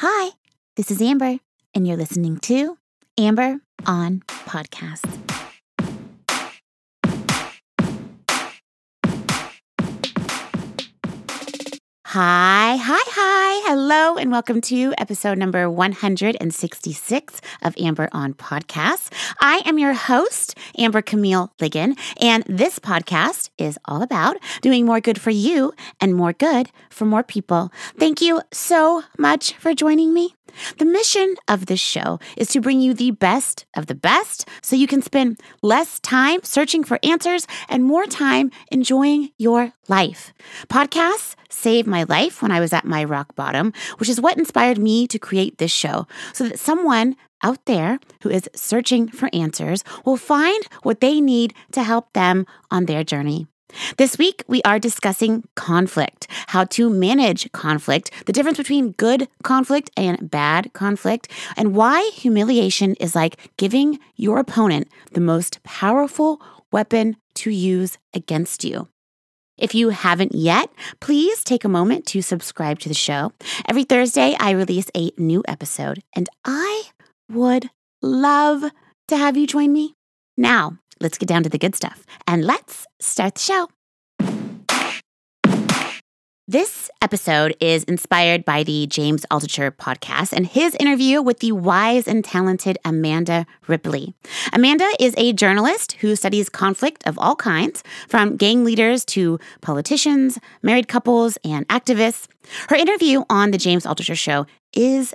Hi, this is Amber, and you're listening to Amber on Podcast. Hi, hi, hi. Hello, and welcome to episode number 166 of Amber on Podcast. I am your host, Amber Camille Ligon, and this podcast is all about doing more good for you and more good for more people. Thank you so much for joining me. The mission of this show is to bring you the best of the best so you can spend less time searching for answers and more time enjoying your life. Podcasts saved my life when I was at my rock bottom, which is what inspired me to create this show so that someone out there who is searching for answers will find what they need to help them on their journey. This week, we are discussing conflict, how to manage conflict, the difference between good conflict and bad conflict, and why humiliation is like giving your opponent the most powerful weapon to use against you. If you haven't yet, please take a moment to subscribe to the show. Every Thursday, I release a new episode, and I would love to have you join me. Now, let's get down to the good stuff and let's start the show. This episode is inspired by the James Altucher podcast and his interview with the wise and talented Amanda Ripley. Amanda is a journalist who studies conflict of all kinds, from gang leaders to politicians, married couples, and activists. Her interview on the James Altucher show is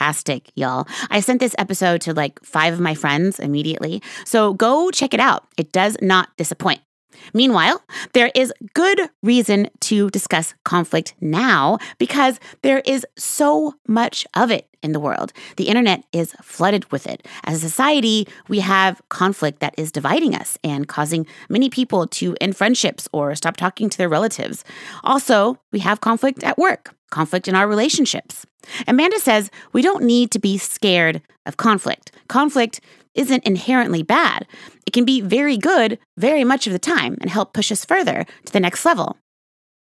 fantastic, y'all. I sent this episode to like five of my friends immediately. So go check it out. It does not disappoint. Meanwhile, there is good reason to discuss conflict now because there is so much of it in the world. The internet is flooded with it. As a society, we have conflict that is dividing us and causing many people to end friendships or stop talking to their relatives. Also, we have conflict at work, conflict in our relationships. Amanda says we don't need to be scared of conflict. Conflict isn't inherently bad. It can be very good very much of the time and help push us further to the next level.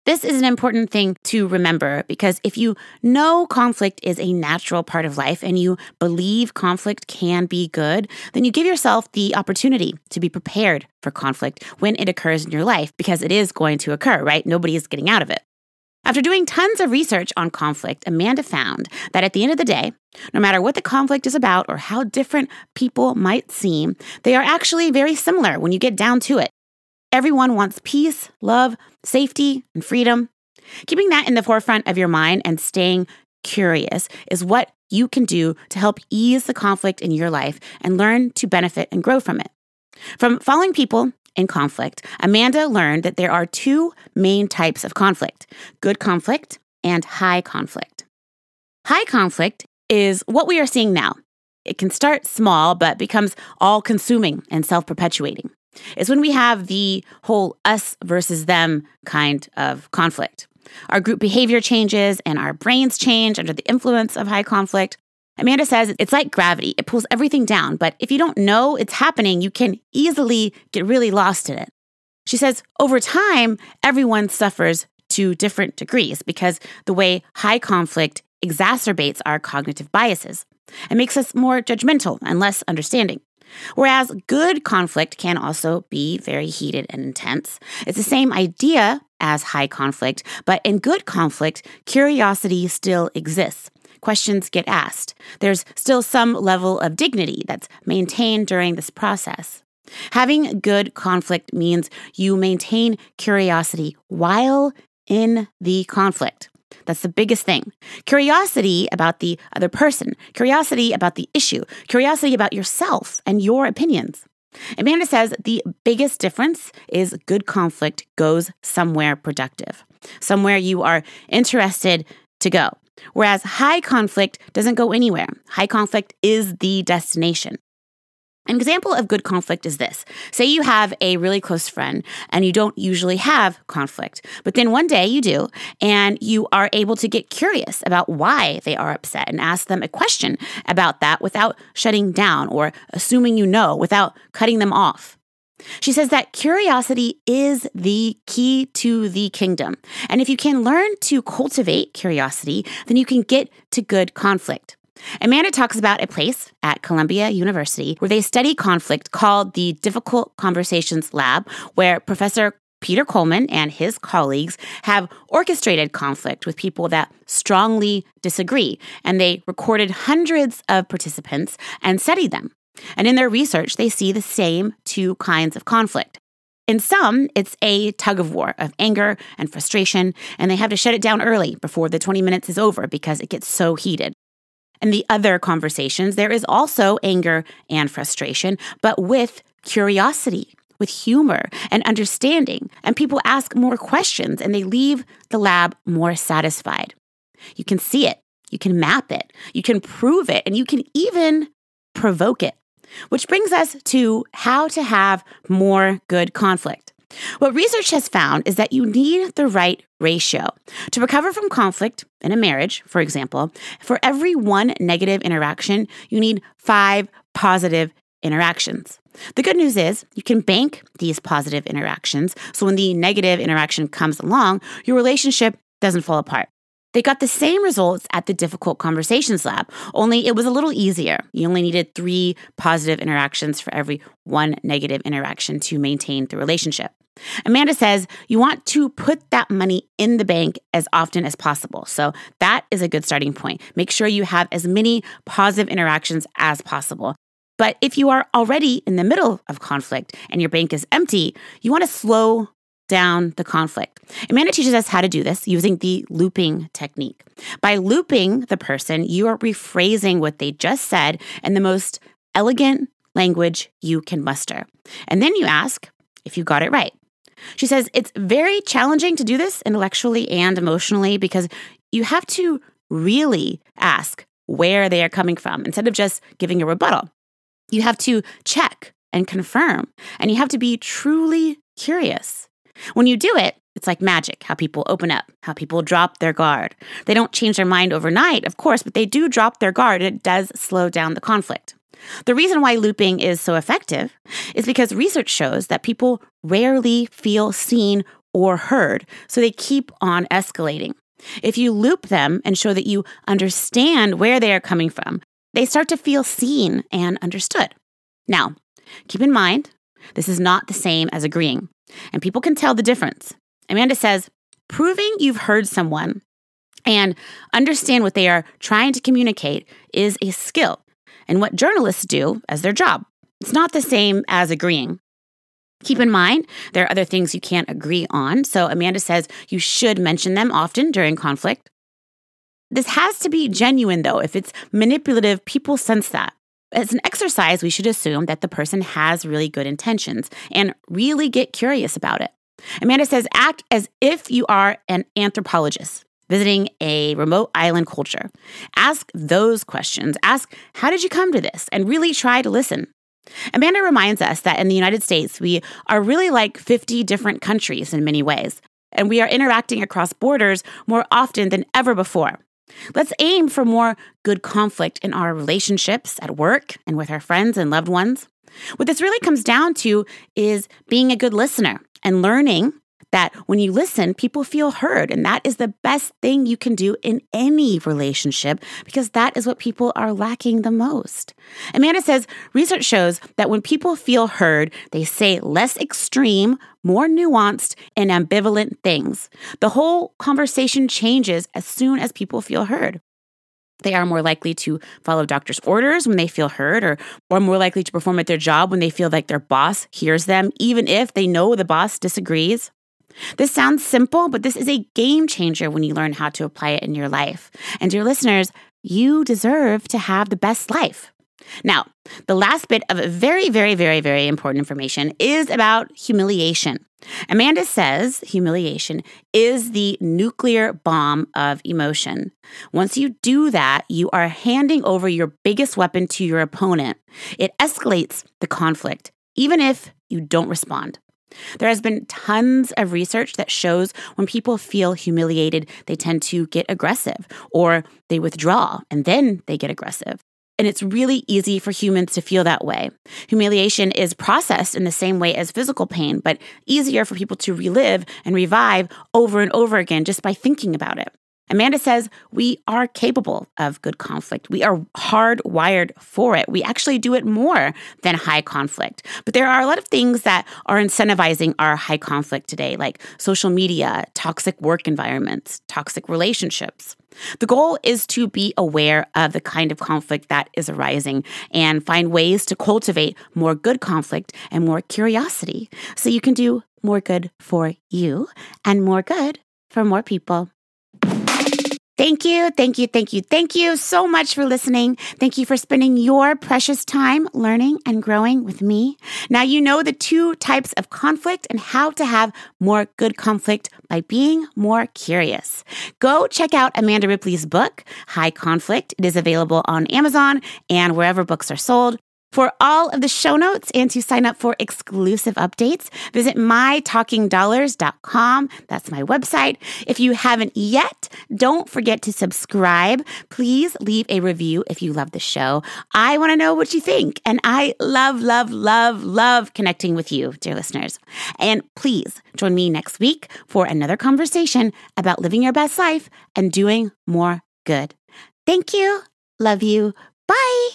This is an important thing to remember because if you know conflict is a natural part of life and you believe conflict can be good, then you give yourself the opportunity to be prepared for conflict when it occurs in your life because it is going to occur, right? Nobody is getting out of it. After doing tons of research on conflict, Amanda found that at the end of the day, no matter what the conflict is about or how different people might seem, they are actually very similar when you get down to it. Everyone wants peace, love, safety, and freedom. Keeping that in the forefront of your mind and staying curious is what you can do to help ease the conflict in your life and learn to benefit and grow from it. From following people in conflict, Amanda learned that there are two main types of conflict good conflict and high conflict. High conflict is what we are seeing now. It can start small, but becomes all consuming and self perpetuating. It's when we have the whole us versus them kind of conflict. Our group behavior changes and our brains change under the influence of high conflict. Amanda says it's like gravity, it pulls everything down, but if you don't know it's happening, you can easily get really lost in it. She says over time, everyone suffers to different degrees because the way high conflict exacerbates our cognitive biases It makes us more judgmental and less understanding. Whereas good conflict can also be very heated and intense. It's the same idea as high conflict, but in good conflict, curiosity still exists questions get asked. There's still some level of dignity that's maintained during this process. Having good conflict means you maintain curiosity while in the conflict. That's the biggest thing. Curiosity about the other person, curiosity about the issue, curiosity about yourself and your opinions. Amanda says the biggest difference is good conflict goes somewhere productive, somewhere you are interested to go. Whereas high conflict doesn't go anywhere. High conflict is the destination. An example of good conflict is this. Say you have a really close friend and you don't usually have conflict, but then one day you do, and you are able to get curious about why they are upset and ask them a question about that without shutting down or assuming you know, without cutting them off. She says that curiosity is the key to the kingdom. And if you can learn to cultivate curiosity, then you can get to good conflict. Amanda talks about a place at Columbia University where they study conflict called the Difficult Conversations Lab, where Professor Peter Coleman and his colleagues have orchestrated conflict with people that strongly disagree, and they recorded hundreds of participants and studied them. And in their research, they see the same two kinds of conflict. In some, it's a tug of war of anger and frustration, and they have to shut it down early before the 20 minutes is over because it gets so heated. In the other conversations, there is also anger and frustration, but with curiosity, with humor and understanding. And people ask more questions and they leave the lab more satisfied. You can see it, you can map it, you can prove it, and you can even provoke it. Which brings us to how to have more good conflict. What research has found is that you need the right ratio. To recover from conflict in a marriage, for example, for every one negative interaction, you need five positive interactions. The good news is you can bank these positive interactions so when the negative interaction comes along, your relationship doesn't fall apart. They got the same results at the Difficult Conversations Lab, only it was a little easier. You only needed three positive interactions for every one negative interaction to maintain the relationship. Amanda says you want to put that money in the bank as often as possible. So that is a good starting point. Make sure you have as many positive interactions as possible. But if you are already in the middle of conflict and your bank is empty, you want to slow down the conflict. Amanda teaches us how to do this using the looping technique. By looping the person, you are rephrasing what they just said in the most elegant language you can muster. And then you ask if you got it right. She says it's very challenging to do this intellectually and emotionally because you have to really ask where they are coming from instead of just giving a rebuttal. You have to check and confirm, and you have to be truly curious. When you do it, it's like magic how people open up, how people drop their guard. They don't change their mind overnight, of course, but they do drop their guard and it does slow down the conflict. The reason why looping is so effective is because research shows that people rarely feel seen or heard, so they keep on escalating. If you loop them and show that you understand where they are coming from, they start to feel seen and understood. Now, keep in mind, this is not the same as agreeing and people can tell the difference. Amanda says, proving you've heard someone and understand what they are trying to communicate is a skill and what journalists do as their job. It's not the same as agreeing. Keep in mind, there are other things you can't agree on. So Amanda says you should mention them often during conflict. This has to be genuine, though. If it's manipulative, people sense that. As an exercise, we should assume that the person has really good intentions and really get curious about it. Amanda says, act as if you are an anthropologist visiting a remote island culture. Ask those questions. Ask, how did you come to this? And really try to listen. Amanda reminds us that in the United States, we are really like 50 different countries in many ways, and we are interacting across borders more often than ever before. Let's aim for more good conflict in our relationships at work and with our friends and loved ones. What this really comes down to is being a good listener and learning that when you listen, people feel heard. And that is the best thing you can do in any relationship because that is what people are lacking the most. Amanda says research shows that when people feel heard, they say less extreme, more nuanced, and ambivalent things. The whole conversation changes as soon as people feel heard. They are more likely to follow doctor's orders when they feel heard, or, or more likely to perform at their job when they feel like their boss hears them, even if they know the boss disagrees. This sounds simple, but this is a game changer when you learn how to apply it in your life. And your listeners, you deserve to have the best life. Now, the last bit of very, very, very, very important information is about humiliation. Amanda says humiliation is the nuclear bomb of emotion. Once you do that, you are handing over your biggest weapon to your opponent. It escalates the conflict, even if you don't respond. There has been tons of research that shows when people feel humiliated, they tend to get aggressive or they withdraw and then they get aggressive. and it's really easy for humans to feel that way. Humiliation is processed in the same way as physical pain, but easier for people to relive and revive over and over again just by thinking about it. Amanda says we are capable of good conflict. We are hardwired for it. We actually do it more than high conflict. But there are a lot of things that are incentivizing our high conflict today, like social media, toxic work environments, toxic relationships. The goal is to be aware of the kind of conflict that is arising and find ways to cultivate more good conflict and more curiosity so you can do more good for you and more good for more people. Thank you, thank you, thank you, thank you so much for listening. Thank you for spending your precious time learning and growing with me. Now you know the two types of conflict and how to have more good conflict by being more curious. Go check out Amanda Ripley's book, High Conflict. It is available on Amazon and wherever books are sold. For all of the show notes and to sign up for exclusive updates, visit mytalkingdollars.com. That's my website. If you haven't yet, don't forget to subscribe. Please leave a review if you love the show. I want to know what you think. And I love, love, love, love connecting with you, dear listeners. And please join me next week for another conversation about living your best life and doing more good. Thank you. Love you. Bye.